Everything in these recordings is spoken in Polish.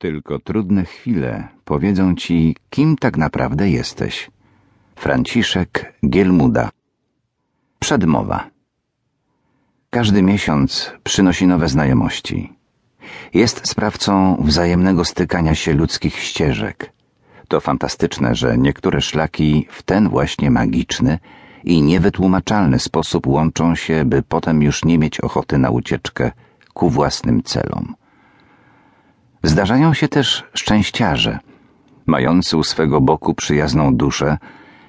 Tylko trudne chwile powiedzą ci, kim tak naprawdę jesteś. Franciszek Gielmuda Przedmowa Każdy miesiąc przynosi nowe znajomości. Jest sprawcą wzajemnego stykania się ludzkich ścieżek. To fantastyczne, że niektóre szlaki w ten właśnie magiczny i niewytłumaczalny sposób łączą się, by potem już nie mieć ochoty na ucieczkę ku własnym celom. Zdarzają się też szczęściarze, mający u swego boku przyjazną duszę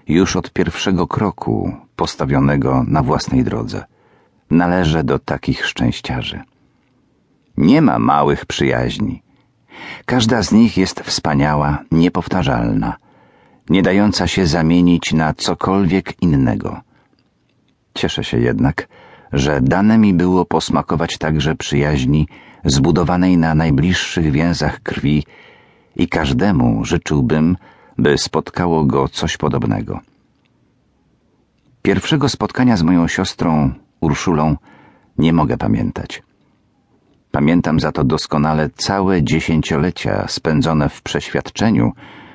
już od pierwszego kroku postawionego na własnej drodze. Należę do takich szczęściarzy. Nie ma małych przyjaźni. Każda z nich jest wspaniała, niepowtarzalna, nie dająca się zamienić na cokolwiek innego. Cieszę się jednak, że dane mi było posmakować także przyjaźni zbudowanej na najbliższych więzach krwi i każdemu życzyłbym, by spotkało go coś podobnego. Pierwszego spotkania z moją siostrą Urszulą nie mogę pamiętać. Pamiętam za to doskonale całe dziesięciolecia spędzone w przeświadczeniu,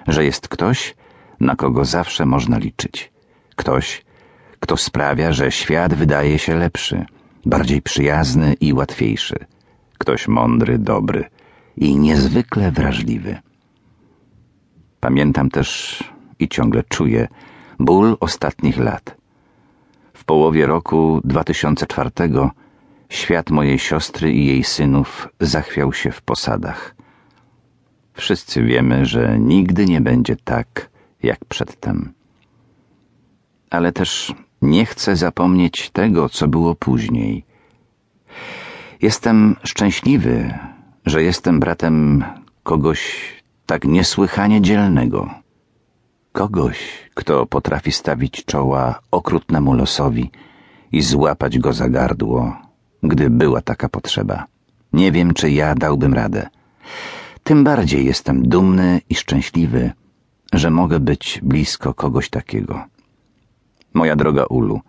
że jest ktoś, na kogo zawsze można liczyć. Ktoś, kto sprawia, że świat wydaje się lepszy, bardziej przyjazny i łatwiejszy. Ktoś mądry, dobry i niezwykle wrażliwy. Pamiętam też i ciągle czuję ból ostatnich lat. W połowie roku 2004 świat mojej siostry i jej synów zachwiał się w posadach. Wszyscy wiemy, że nigdy nie będzie tak, jak przedtem. Ale też nie chcę zapomnieć tego, co było później. Jestem szczęśliwy, że jestem bratem kogoś tak niesłychanie dzielnego. Kogoś, kto potrafi stawić czoła okrutnemu losowi i złapać go za gardło, gdy była taka potrzeba. Nie wiem, czy ja dałbym radę. Tym bardziej jestem dumny i szczęśliwy, że mogę być blisko kogoś takiego. Moja droga Ulu,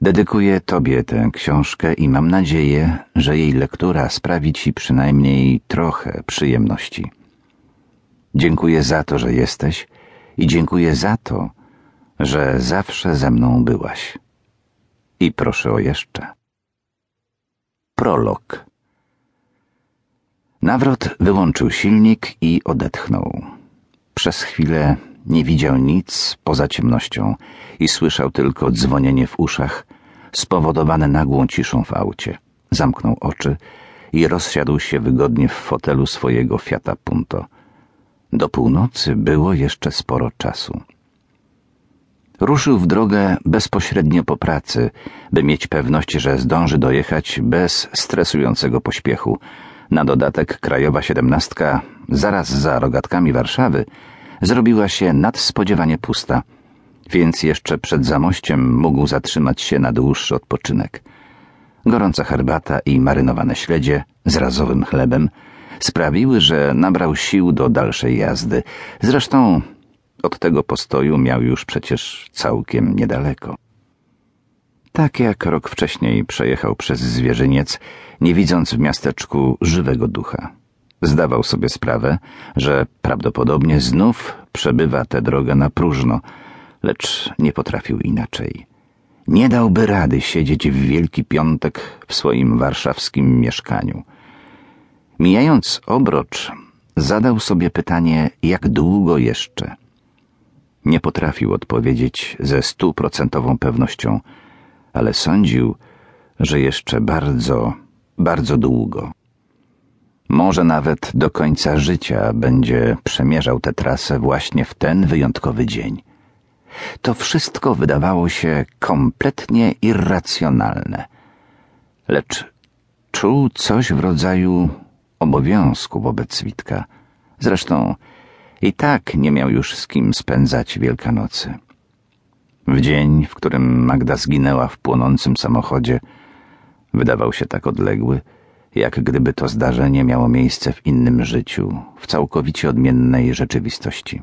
dedykuję Tobie tę książkę i mam nadzieję, że jej lektura sprawi Ci przynajmniej trochę przyjemności. Dziękuję za to, że jesteś i dziękuję za to, że zawsze ze mną byłaś. I proszę o jeszcze. Prolog. Nawrot wyłączył silnik i odetchnął. Przez chwilę nie widział nic poza ciemnością i słyszał tylko dzwonienie w uszach, spowodowane nagłą ciszą w aucie. Zamknął oczy i rozsiadł się wygodnie w fotelu swojego Fiata Punto. Do północy było jeszcze sporo czasu. Ruszył w drogę bezpośrednio po pracy, by mieć pewność, że zdąży dojechać bez stresującego pośpiechu. Na dodatek krajowa siedemnastka, zaraz za rogatkami Warszawy, zrobiła się nadspodziewanie pusta, więc jeszcze przed zamościem mógł zatrzymać się na dłuższy odpoczynek. Gorąca herbata i marynowane śledzie z razowym chlebem sprawiły, że nabrał sił do dalszej jazdy. Zresztą od tego postoju miał już przecież całkiem niedaleko. Tak jak rok wcześniej przejechał przez zwierzyniec, nie widząc w miasteczku żywego ducha. Zdawał sobie sprawę, że prawdopodobnie znów przebywa tę drogę na próżno, lecz nie potrafił inaczej. Nie dałby rady siedzieć w Wielki Piątek w swoim warszawskim mieszkaniu. Mijając obrocz, zadał sobie pytanie, jak długo jeszcze. Nie potrafił odpowiedzieć ze stuprocentową pewnością, ale sądził, że jeszcze bardzo, bardzo długo. Może nawet do końca życia będzie przemierzał tę trasę właśnie w ten wyjątkowy dzień. To wszystko wydawało się kompletnie irracjonalne, lecz czuł coś w rodzaju obowiązku wobec Witka. Zresztą i tak nie miał już z kim spędzać Wielkanocy. W dzień, w którym Magda zginęła w płonącym samochodzie, wydawał się tak odległy, jak gdyby to zdarzenie miało miejsce w innym życiu, w całkowicie odmiennej rzeczywistości.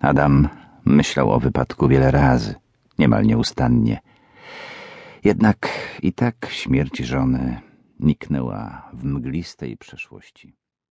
Adam myślał o wypadku wiele razy, niemal nieustannie. Jednak i tak śmierć żony niknęła w mglistej przeszłości.